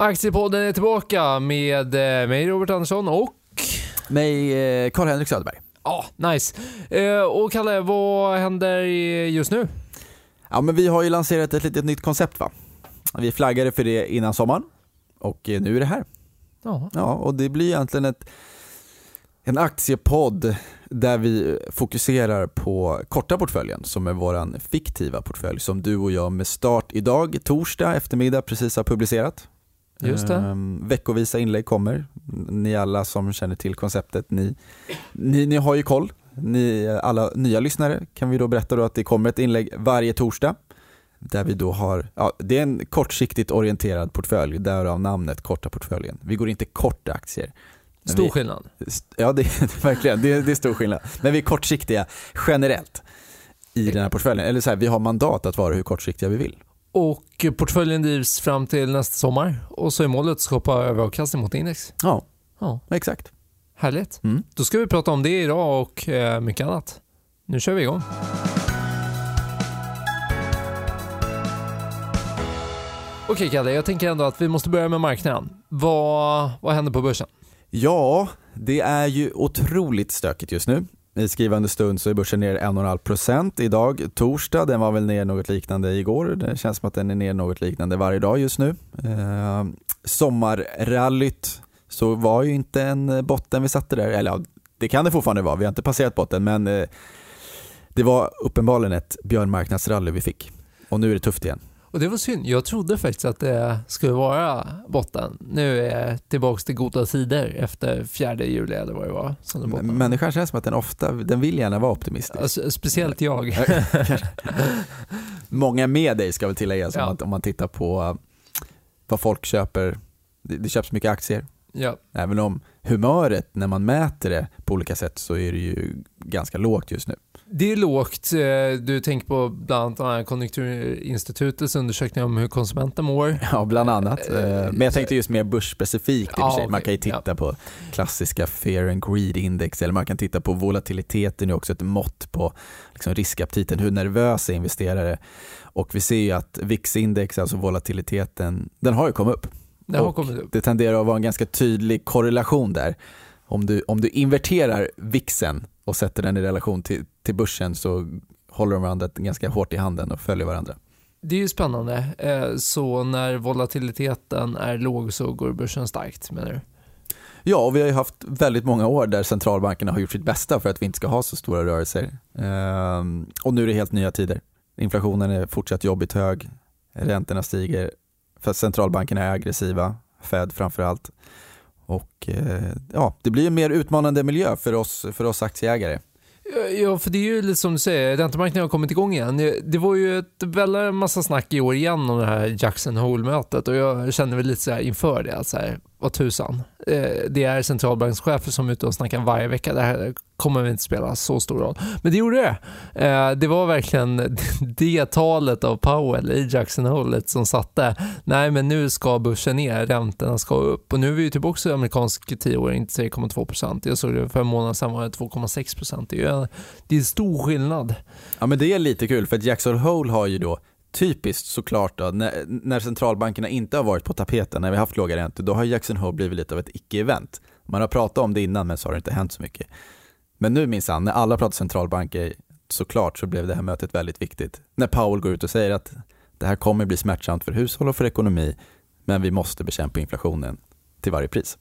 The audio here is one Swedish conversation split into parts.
Aktiepodden är tillbaka med eh, mig Robert Andersson och... Mig eh, Karl-Henrik Söderberg. Ja, nice. Eh, och Kalle, vad händer just nu? Ja, men vi har ju lanserat ett litet nytt koncept va? Vi flaggade för det innan sommaren och nu är det här. Ja. Ja, och det blir egentligen ett, en aktiepodd där vi fokuserar på korta portföljen som är vår fiktiva portfölj som du och jag med start idag, torsdag eftermiddag, precis har publicerat. Just det. Ehm, veckovisa inlägg kommer. Ni alla som känner till konceptet, ni, ni, ni har ju koll. Ni, alla nya lyssnare kan vi då berätta då att det kommer ett inlägg varje torsdag. Där vi då har, ja, det är en kortsiktigt orienterad portfölj, därav namnet korta portföljen. Vi går inte kort aktier. Stor vi, skillnad. Ja, det, verkligen. Det, det är stor skillnad. Men vi är kortsiktiga generellt i den här portföljen. Eller så här, vi har mandat att vara hur kortsiktiga vi vill. Och portföljen drivs fram till nästa sommar och så är målet att skapa överavkastning mot index. Ja, Ja, exakt. härligt. Mm. Då ska vi prata om det idag och eh, mycket annat. Nu kör vi igång. Okej Kalle, jag tänker ändå att vi måste börja med marknaden. Vad, vad händer på börsen? Ja, det är ju otroligt stökigt just nu. I skrivande stund så är börsen ner 1,5% idag, torsdag. Den var väl ner något liknande igår. Det känns som att den är ner något liknande varje dag just nu. Eh, sommarrallyt så var ju inte en eh, botten vi satte där. Eller ja, det kan det fortfarande vara. Vi har inte passerat botten, men eh, det var uppenbarligen ett björnmarknadsrally vi fick. Och nu är det tufft igen. Och det var synd. Jag trodde faktiskt att det skulle vara botten. Nu är jag tillbaka till goda tider efter fjärde juli eller vad det var. Som det. Människan känns som att den ofta, den vill gärna vara optimistisk. Alltså, speciellt jag. Många med dig ska väl tilläggas Ja. om, man, om man tittar på uh, vad folk köper. Det, det köps mycket aktier. ja. Även om humöret när man mäter det på olika sätt så är det ju ganska lågt just nu. Det är lågt. Eh, Du tänker på bland annat den Konjunkturinstitutets undersökning om hur konsumenten mår. Ja, bland annat. Eh, Eh, Men jag tänkte just mer börsspecifikt Ja, sig. Man kan ju titta Ja. på klassiska fear and greed index eller man kan titta på volatiliteten är också ett mått på liksom riskaptiten. Hur nervösa är investerare? Och vi ser ju att VIX-index, alltså volatiliteten, den har ju kommit upp. Det har kommit upp. Det tenderar att vara en ganska tydlig korrelation där. Om du, om du inverterar VIXen och sätter den i relation till, till börsen så håller de varandra ganska hårt i handen och följer varandra. Det är ju spännande. Eh, Så när volatiliteten är låg så går börsen starkt menar du? Ja, och vi har ju haft väldigt många år där centralbankerna har gjort sitt bästa för att vi inte ska ha så stora rörelser. Ehm, och nu är det helt nya tider. Inflationen är fortsatt jobbigt hög, räntorna stiger, för centralbankerna är aggressiva, Fed framför allt. Och eh, ja, det blir en mer utmanande miljö för oss, för oss aktieägare. Ja, för det är ju lite som du säger, räntemarknaden har kommit igång igen. Det var ju ett väldigt massa snack i år igen om det här Jackson Hole-mötet och jag kände väl lite så här inför det, att så här, vad tusan. Eh, det är centralbankschefer som är ute och snackar varje vecka. Det här kommer väl inte spela så stor roll. Men det gjorde det. Eh, det var verkligen det talet av Powell i Jackson Hole som satte, nej men nu ska börsen ner, räntorna ska upp. Och nu är vi ju typ tillbaka i amerikansk tioåring till 3,2%. Jag såg det för en månad sedan var det 2,6%. Det är ju en, det är en stor skillnad. Ja men det är lite kul för att Jackson Hole har ju då typiskt såklart då, när, när centralbankerna inte har varit på tapeten, när vi har haft låga räntor, då har Jackson Hole blivit lite av ett icke-event. Man har pratat om det innan men så har det inte hänt så mycket. Men nu minsann, när alla pratar centralbanker, såklart så blev det här mötet väldigt viktigt. När Powell går ut och säger att det här kommer bli smärtsamt för hushåll och för ekonomi, men vi måste bekämpa inflationen till varje pris.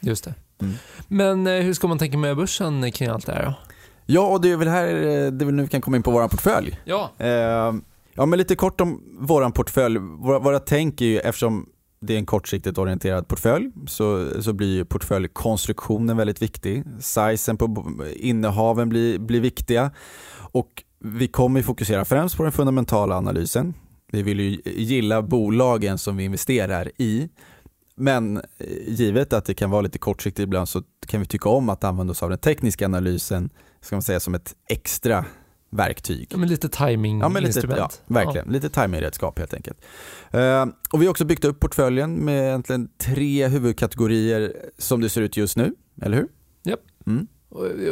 Just det. Mm. Men eh, hur ska man tänka med börsen kring allt det här då? Ja, och det är väl här eh, det är väl nu vi kan komma in på vår portfölj. Ja, Eh, ja, men lite kort om vår portfölj. Våra, våra tänk är ju, eftersom det är en kortsiktigt orienterad portfölj, så, så blir ju portföljkonstruktionen väldigt viktig. Sizen på innehaven blir, blir viktiga. Och vi kommer fokusera främst på den fundamentala analysen. Vi vill ju gilla bolagen som vi investerar i. Men eh, givet att det kan vara lite kortsiktigt ibland så kan vi tycka om att använda oss av den tekniska analysen ska man säga, som ett extra verktyg. ja men lite timing Ja, men lite, instrument. ja, verkligen. Lite timingredskap helt enkelt. Eh, och vi har också byggt upp portföljen med egentligen tre huvudkategorier som det ser ut just nu, eller hur? Japp. Mm.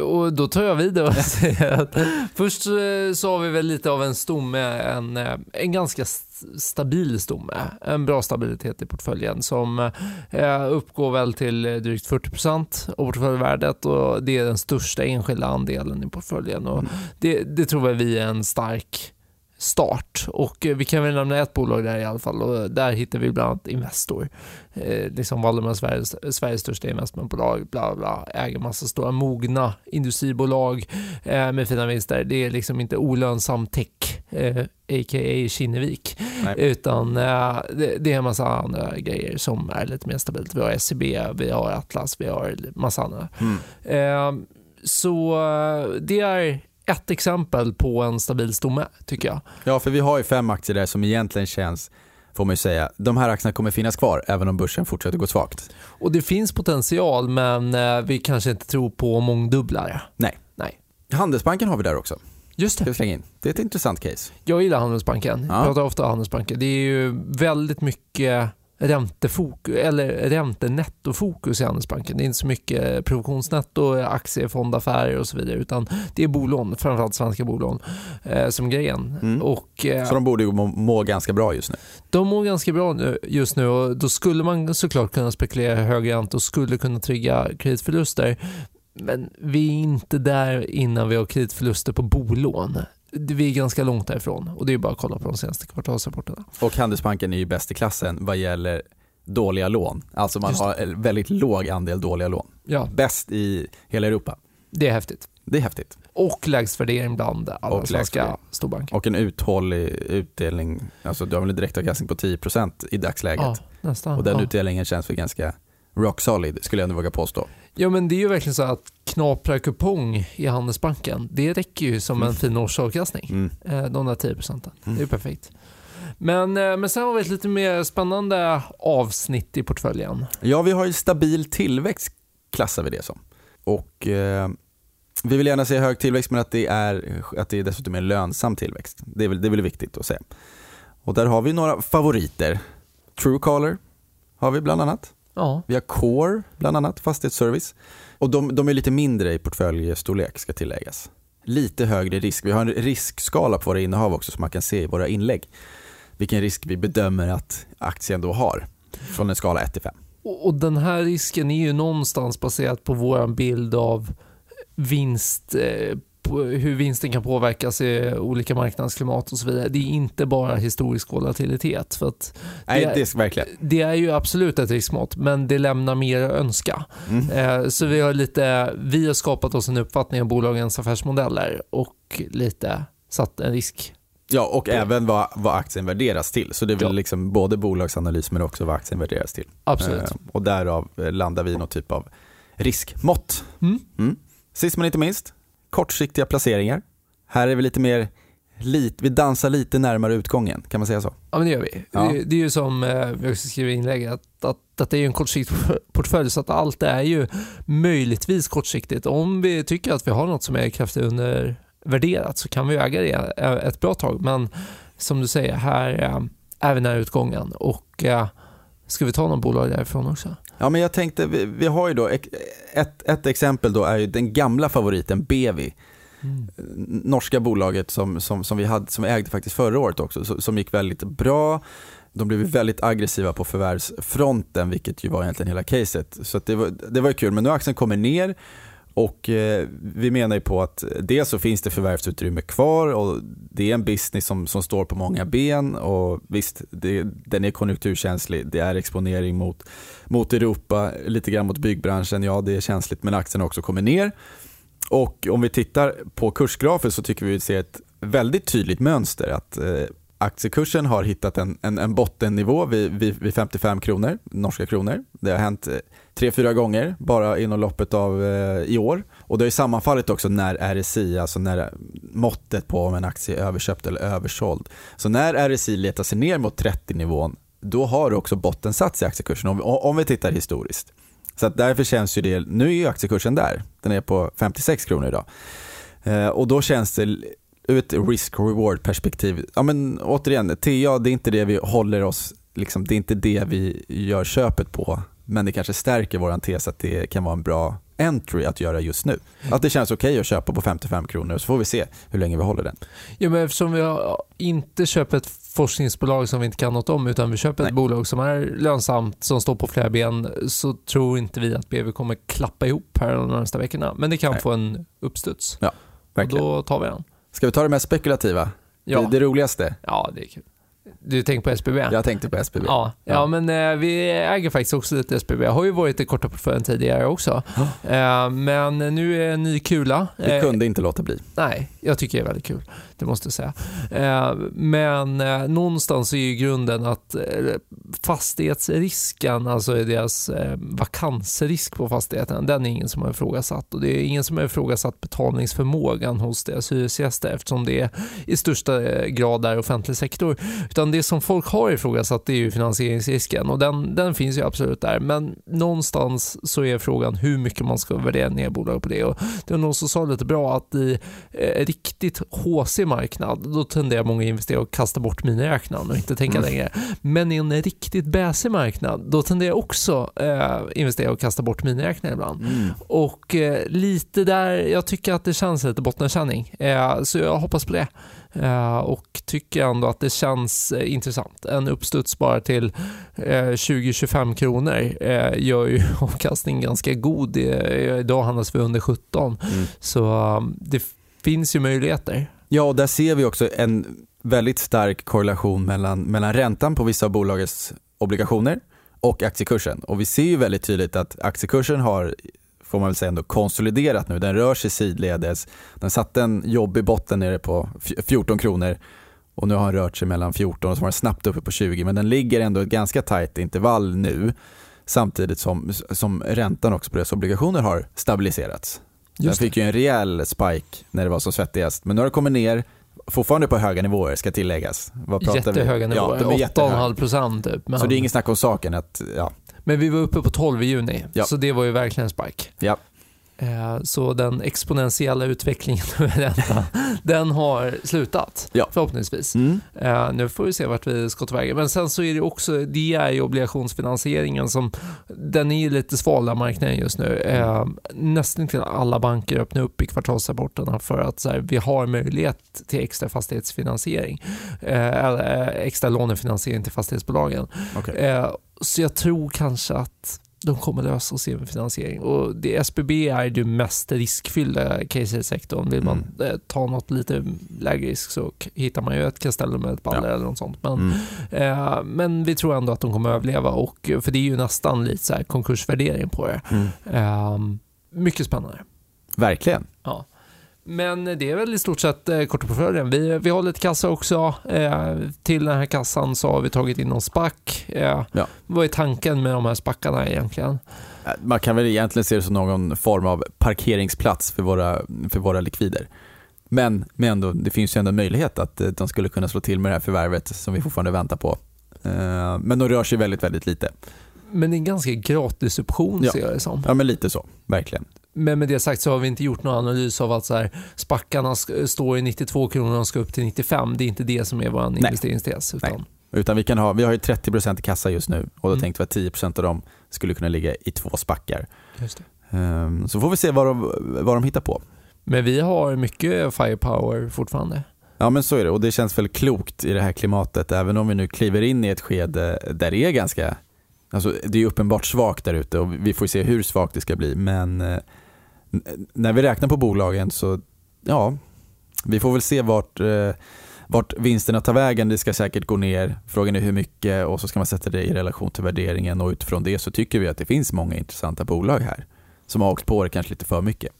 Och, då tar jag vid och säger att först eh, så har vi väl lite av en stomme, en, eh, en ganska stabil stomme, en bra stabilitet i portföljen som eh, uppgår väl till drygt 40% av portföljvärdet och det är den största enskilda andelen i portföljen. Och mm. det, det tror vi är en stark start. Och eh, vi kan väl nämna ett bolag där i alla fall och där hittar vi bland annat Investor. Eh, liksom Valdemar Sveriges, Sveriges största investmentbolag, bla bla, äger massa stora mogna industribolag eh, med fina vinster. Det är liksom inte olönsam tech, eh, a.k.a. Kinnevik, Nej. utan eh, det, det, är en massa andra grejer som är lite mer stabilt. Vi har SEB, vi har Atlas, vi har massa andra. Mm. Eh, så det är ett exempel på en stabil stomme, tycker jag. Ja, för vi har ju fem aktier där som egentligen känns får man ju säga. De här aktierna kommer finnas kvar även om börsen fortsätter gå svagt. Och det finns potential men eh, vi kanske inte tror på mångdubblare. Nej. Nej. Handelsbanken har vi där också. Just det. Det är ett intressant case. Jag gillar Handelsbanken. Ja. Jag pratar ofta om Handelsbanken. Det är ju väldigt mycket räntefokus, eller räntenettofokus i Handelsbanken. Det är inte så mycket provisionsnetto, aktiefondaffärer och så vidare utan det är bolån, framförallt svenska bolån, eh, som grejen. Mm. Och, eh, så de borde må, må, ganska bra just nu? De mår ganska bra nu, just nu och då skulle man såklart kunna spekulera i högre räntor och skulle kunna trygga kreditförluster. Men vi är inte där innan vi har kreditförluster på bolån vi är ganska långt därifrån och det är bara att kolla på de senaste kvartalsrapporterna. Och Handelsbanken är ju bäst i klassen vad gäller dåliga lån. Alltså man har en väldigt låg andel dåliga lån. Ja. Bäst i hela Europa. Det är häftigt. Det är häftigt. Och lägst värdering bland alla och svenska storbanker. Och en uthållig utdelning. Alltså du har väl en direktavkastning på 10% i dagsläget. Ja, nästan. Och den ja. utdelningen känns väl ganska rock solid skulle jag ändå våga påstå. Ja men det är ju verkligen så att knapra kupong i Handelsbanken, det räcker ju som en mm. fin årsavkastning. Mm. Eh, de där 10 procenten. Mm. Det är perfekt. Men, eh, men sen har vi ett lite mer spännande avsnitt i portföljen. Ja, vi har ju stabil tillväxt klassar vi det som. Och eh, vi vill gärna se hög tillväxt men att det är, att det är dessutom är lönsam tillväxt. Det är, väl, det är väl viktigt att se. Och där har vi några favoriter. Truecaller har vi bland annat. Ja. Vi har Core, bland annat, fastighetsservice. Och de, de är lite mindre i portföljstorlek, ska tilläggas. Lite högre risk. Vi har en riskskala på våra innehav också som man kan se i våra inlägg. Vilken risk vi bedömer att aktien då har, från en skala 1 till 5. Och den här risken är ju någonstans baserat på vår bild av vinst eh, hur vinsten kan påverkas i olika marknadsklimat och så vidare. Det är inte bara historisk volatilitet. För att Nej, det, är, det, verkligen. det är ju absolut ett riskmått, men det lämnar mer att önska. Mm. Eh, så vi har, lite, vi har skapat oss en uppfattning om bolagens affärsmodeller och lite satt en risk Ja, och även vad, vad aktien värderas till. Så det är väl ja. liksom både bolagsanalys men också vad aktien värderas till. Absolut. Eh, och därav landar vi i någon typ av riskmått. Mm. Mm. Sist men inte minst, kortsiktiga placeringar. Här är vi lite mer Lite, vi dansar lite närmare utgången, kan man säga så? Ja men det gör vi. Ja. Det, det, är ju som eh, vi också skriver i inlägget, att, att, att det är en kortsiktig portfölj så att allt är ju möjligtvis kortsiktigt. Om vi tycker att vi har något som är kraftigt undervärderat så kan vi äga det eh, ett bra tag. Men som du säger, här eh, är vi nära utgången och ska vi ta någon bolag därifrån också? Ja, men jag tänkte, vi, vi har ju då, ett, ett exempel då är ju den gamla favoriten Bevi. Mm. Norska bolaget som, som, som, vi hade, som vi ägde faktiskt förra året också, som gick väldigt bra. De blev väldigt aggressiva på förvärvsfronten, vilket ju var egentligen hela caset. Så det, var, det var kul, men nu har aktien kommit ner och eh, vi menar ju på att dels så finns det förvärvsutrymme kvar och det är en business som, som står på många ben och visst, det, den är konjunkturkänslig. Det är exponering mot, mot Europa, lite grann mot byggbranschen. Ja, det är känsligt, men aktien har också kommit ner. Och om vi tittar på kursgrafen så tycker vi att vi ser ett väldigt tydligt mönster att eh, aktiekursen har hittat en, en, en bottennivå vid, vid, vid, 55 kronor, norska kronor. Det har hänt eh, tre, fyra gånger bara inom loppet av eh, i år. Och det har sammanfallit också när RSI, alltså när måttet på om en aktie är överköpt eller översåld. Så när RSI letar sig ner mot 30-nivån, då har du också bottensatts i aktiekursen om, om vi tittar historiskt. Så att därför känns ju det, nu är ju aktiekursen där, den är på 56 kronor idag. Eh, och då känns det ur ett risk-reward perspektiv, ja men återigen, TA det är inte det vi håller oss, liksom, det är inte det vi gör köpet på, men det kanske stärker vår tes att det kan vara en bra entry att göra just nu. Att det känns okej okay att köpa på 55 kronor så får vi se hur länge vi håller den. Ja, men eftersom vi inte köper ett forskningsbolag som vi inte kan något om utan vi köper Nej. ett bolag som är lönsamt, som står på flera ben så tror inte vi att BV kommer klappa ihop här de närmsta veckorna. Men det kan Nej. få en uppstuds. Ja, verkligen. Och då tar vi den. Ska vi ta det mest spekulativa? Ja. Det, det roligaste? Ja, det är kul. Du tänker på SBB? Jag tänkte på SBB. Ja, ja. ja men eh, vi äger faktiskt också lite SBB. Har ju varit i korta portföljen tidigare också. Eh, men nu är en ny kula. Vi kunde inte låta bli. Nej, jag tycker det är väldigt kul. Det måste jag säga. Eh, men eh, någonstans är ju grunden att eh, fastighetsrisken, alltså deras vakansrisk på fastigheten, den är ingen som har ifrågasatt. Och det är ingen som har ifrågasatt betalningsförmågan hos deras hyresgäster eftersom det är i största grad är offentlig sektor. Utan det som folk har ifrågasatt är ju finansieringsrisken och den, den finns ju absolut där. Men någonstans så är frågan hur mycket man ska värdera ner bolag på det. Och det var någon som sa lite bra att i eh, riktigt HC marknad, då tenderar många investerare att kasta bort miniräknaren och inte tänka mm. längre. Men i en riktigt bäsig marknad, då tenderar också eh, investerare att kasta bort miniräknaren ibland. Mm. Och eh, lite där, jag tycker att det känns lite bottenkänning. Eh, så jag hoppas på det. Uh, och tycker ändå att det känns uh, intressant. En uppstuds bara till uh, eh, 20-25 kronor gör ju avkastningen ganska god. idag handlas vi under 17. Mm. Så det finns ju möjligheter. Ja, och där ser vi också en väldigt stark korrelation mellan, mellan räntan på vissa av bolagets obligationer och aktiekursen. Och vi ser ju väldigt tydligt att aktiekursen har får man väl säga ändå konsoliderat nu. Den rör sig sidledes. Den satte en jobbig botten nere på 14 kronor och nu har den rört sig mellan 14 och så var den snabbt uppe på 20 men den ligger ändå i ett ganska tajt intervall nu samtidigt som, som räntan också på dess obligationer har stabiliserats. Den fick ju en rejäl spike när det var som svettigast men nu har det kommit ner Fortfarande på höga nivåer ska tilläggas. Vad Jättehöga vi? nivåer, ja, 8,5 procent typ. Men... Så det är inget snack om saken att, ja. Men vi var uppe på 12 i juni, ja. så det var ju verkligen en spike. Ja. Eh, så den exponentiella utvecklingen den har slutat ja. förhoppningsvis. Mm. Eh, nu får vi se vart vi ska ta vägen. Men sen så är det också, det är ju obligationsfinansieringen som, den är lite sval där marknaden just nu. Eh, nästan till alla banker öppnar upp i kvartalsrapporterna för att här, vi har möjlighet till extra fastighetsfinansiering. Eller extra lånefinansiering till fastighetsbolagen. Okay. Så jag tror kanske att de kommer lösa sin finansiering. Och det, SBB är det mest riskfyllda case i sektorn. Vill man mm. Eh, ta något lite lägre risk så hittar man ju ett Castellum med ett baller ja. eller något sånt. Men, mm. eh, men vi tror ändå att de kommer överleva. Och, för det är ju nästan lite så konkursvärdering på det. Mm. Eh, mycket spännande. Verkligen. Ja. Men det är väl i stort sett eh, kortportföljen. Vi, vi har lite kassa också. Eh, till den här kassan så har vi tagit in någon spack. Eh, ja. Vad är tanken med de här spackarna egentligen? Eh, man kan väl egentligen se det som någon form av parkeringsplats för våra, för våra likvider. Men, men ändå, det finns ju ändå en möjlighet att eh, de skulle kunna slå till med det här förvärvet som vi fortfarande väntar på. Eh, men de rör sig väldigt, väldigt lite. Men det är en ganska gratis option ja. ser jag det som. Ja, men lite så. Verkligen. Men med det sagt så har vi inte gjort någon analys av att så här, spackarna står i 92 kronor och ska upp till 95. Det är inte det som är vår investeringstes. Utan... Nej. Utan vi, kan ha, vi har ju 30% i kassa just nu och då mm. tänkte vi att 10% av dem skulle kunna ligga i två spackar. Um, så får vi se vad de, vad de hittar på. Men vi har mycket firepower fortfarande. Ja men så är det och det känns väl klokt i det här klimatet även om vi nu kliver in i ett skede där det är ganska, alltså det är uppenbart svagt där ute och vi får se hur svagt det ska bli men eh, när vi räknar på bolagen så, ja, vi får väl se vart, eh, vart vinsterna tar vägen. Det ska säkert gå ner. Frågan är hur mycket och så ska man sätta det i relation till värderingen och utifrån det så tycker vi att det finns många intressanta bolag här som har åkt på det kanske lite för mycket.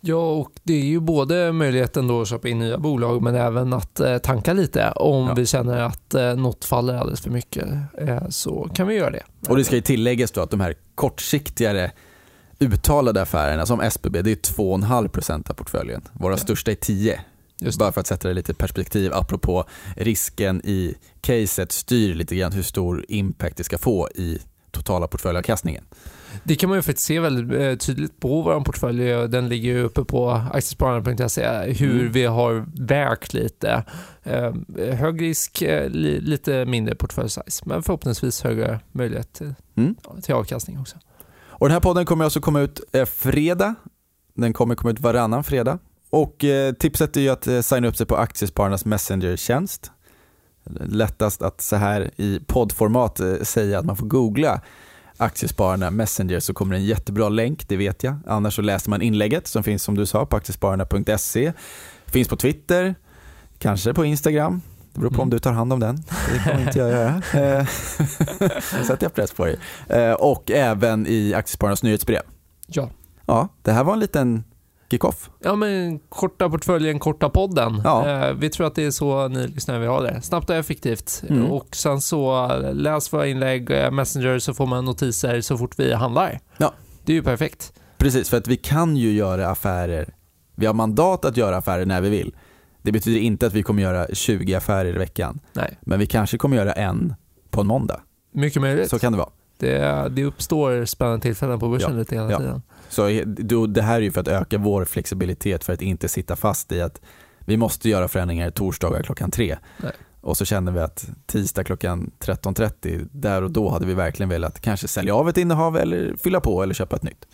Ja, och det är ju både möjligheten då att köpa in nya bolag men även att eh, tanka lite om ja. vi känner att eh, något faller alldeles för mycket. Eh, så kan vi göra det. Och det ska ju tilläggas då att de här kortsiktigare uttalade affärerna som SBB, det är 2,5% av portföljen. Våra ja. största är 10. Bara för att sätta det lite i perspektiv apropå risken i caset styr lite grann hur stor impact det ska få i totala portföljavkastningen. Det kan man ju faktiskt se väldigt eh, tydligt på vår portfölj. Den ligger ju uppe på aktiespararna.se hur mm. vi har vägt lite. Eh, hög risk, eh, lite mindre portföljsize men förhoppningsvis högre möjlighet till, mm. till avkastning också. Och den här podden kommer alltså komma ut eh, fredag. Den kommer komma ut varannan fredag. Och eh, tipset är ju att eh, signa upp sig på Aktiespararnas Messenger-tjänst. Lättast att så här i poddformat eh, säga att man får googla Aktiespararna Messenger så kommer det en jättebra länk, det vet jag. Annars så läser man inlägget som finns som du sa på aktiespararna.se. Finns på Twitter, kanske på Instagram. Det beror på om du tar hand om den. Det kommer inte jag göra. Eh, sätter jag press på dig. Eh, och även i Aktiespararnas nyhetsbrev. Ja. Ja, det här var en liten kick-off. Ja, men korta portföljen, korta podden. Ja. Eh, vi tror att det är så ni lyssnare vill ha det. Snabbt och effektivt. Mm. Och sen så läs våra inlägg, Messenger, så får man notiser så fort vi handlar. Ja. Det är ju perfekt. Precis, för att vi kan ju göra affärer. Vi har mandat att göra affärer när vi vill. Det betyder inte att vi kommer göra 20 affärer i veckan. Nej, Men vi kanske kommer göra en på en måndag. mycket möjligt. Så kan det vara. Det, det uppstår spännande tillfällen på börsen Ja. lite hela Ja. tiden. Så då, det här är ju för att öka vår flexibilitet för att inte sitta fast i att vi måste göra förändringar torsdagar klockan tre. Nej. Och så känner vi att tisdag klockan 13.30, där och då hade vi verkligen velat kanske sälja av ett innehav eller fylla på eller köpa ett nytt.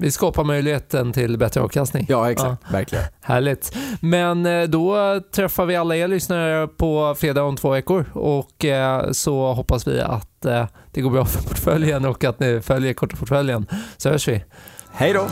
Vi skapar möjligheten till bättre avkastning. Ja, exakt. Verkligen. Härligt. Men eh, då träffar vi alla er lyssnare på fredag om två veckor och eh, så hoppas vi att eh, det går bra för portföljen och att ni följer korta portföljen. Så hörs vi. Hej då!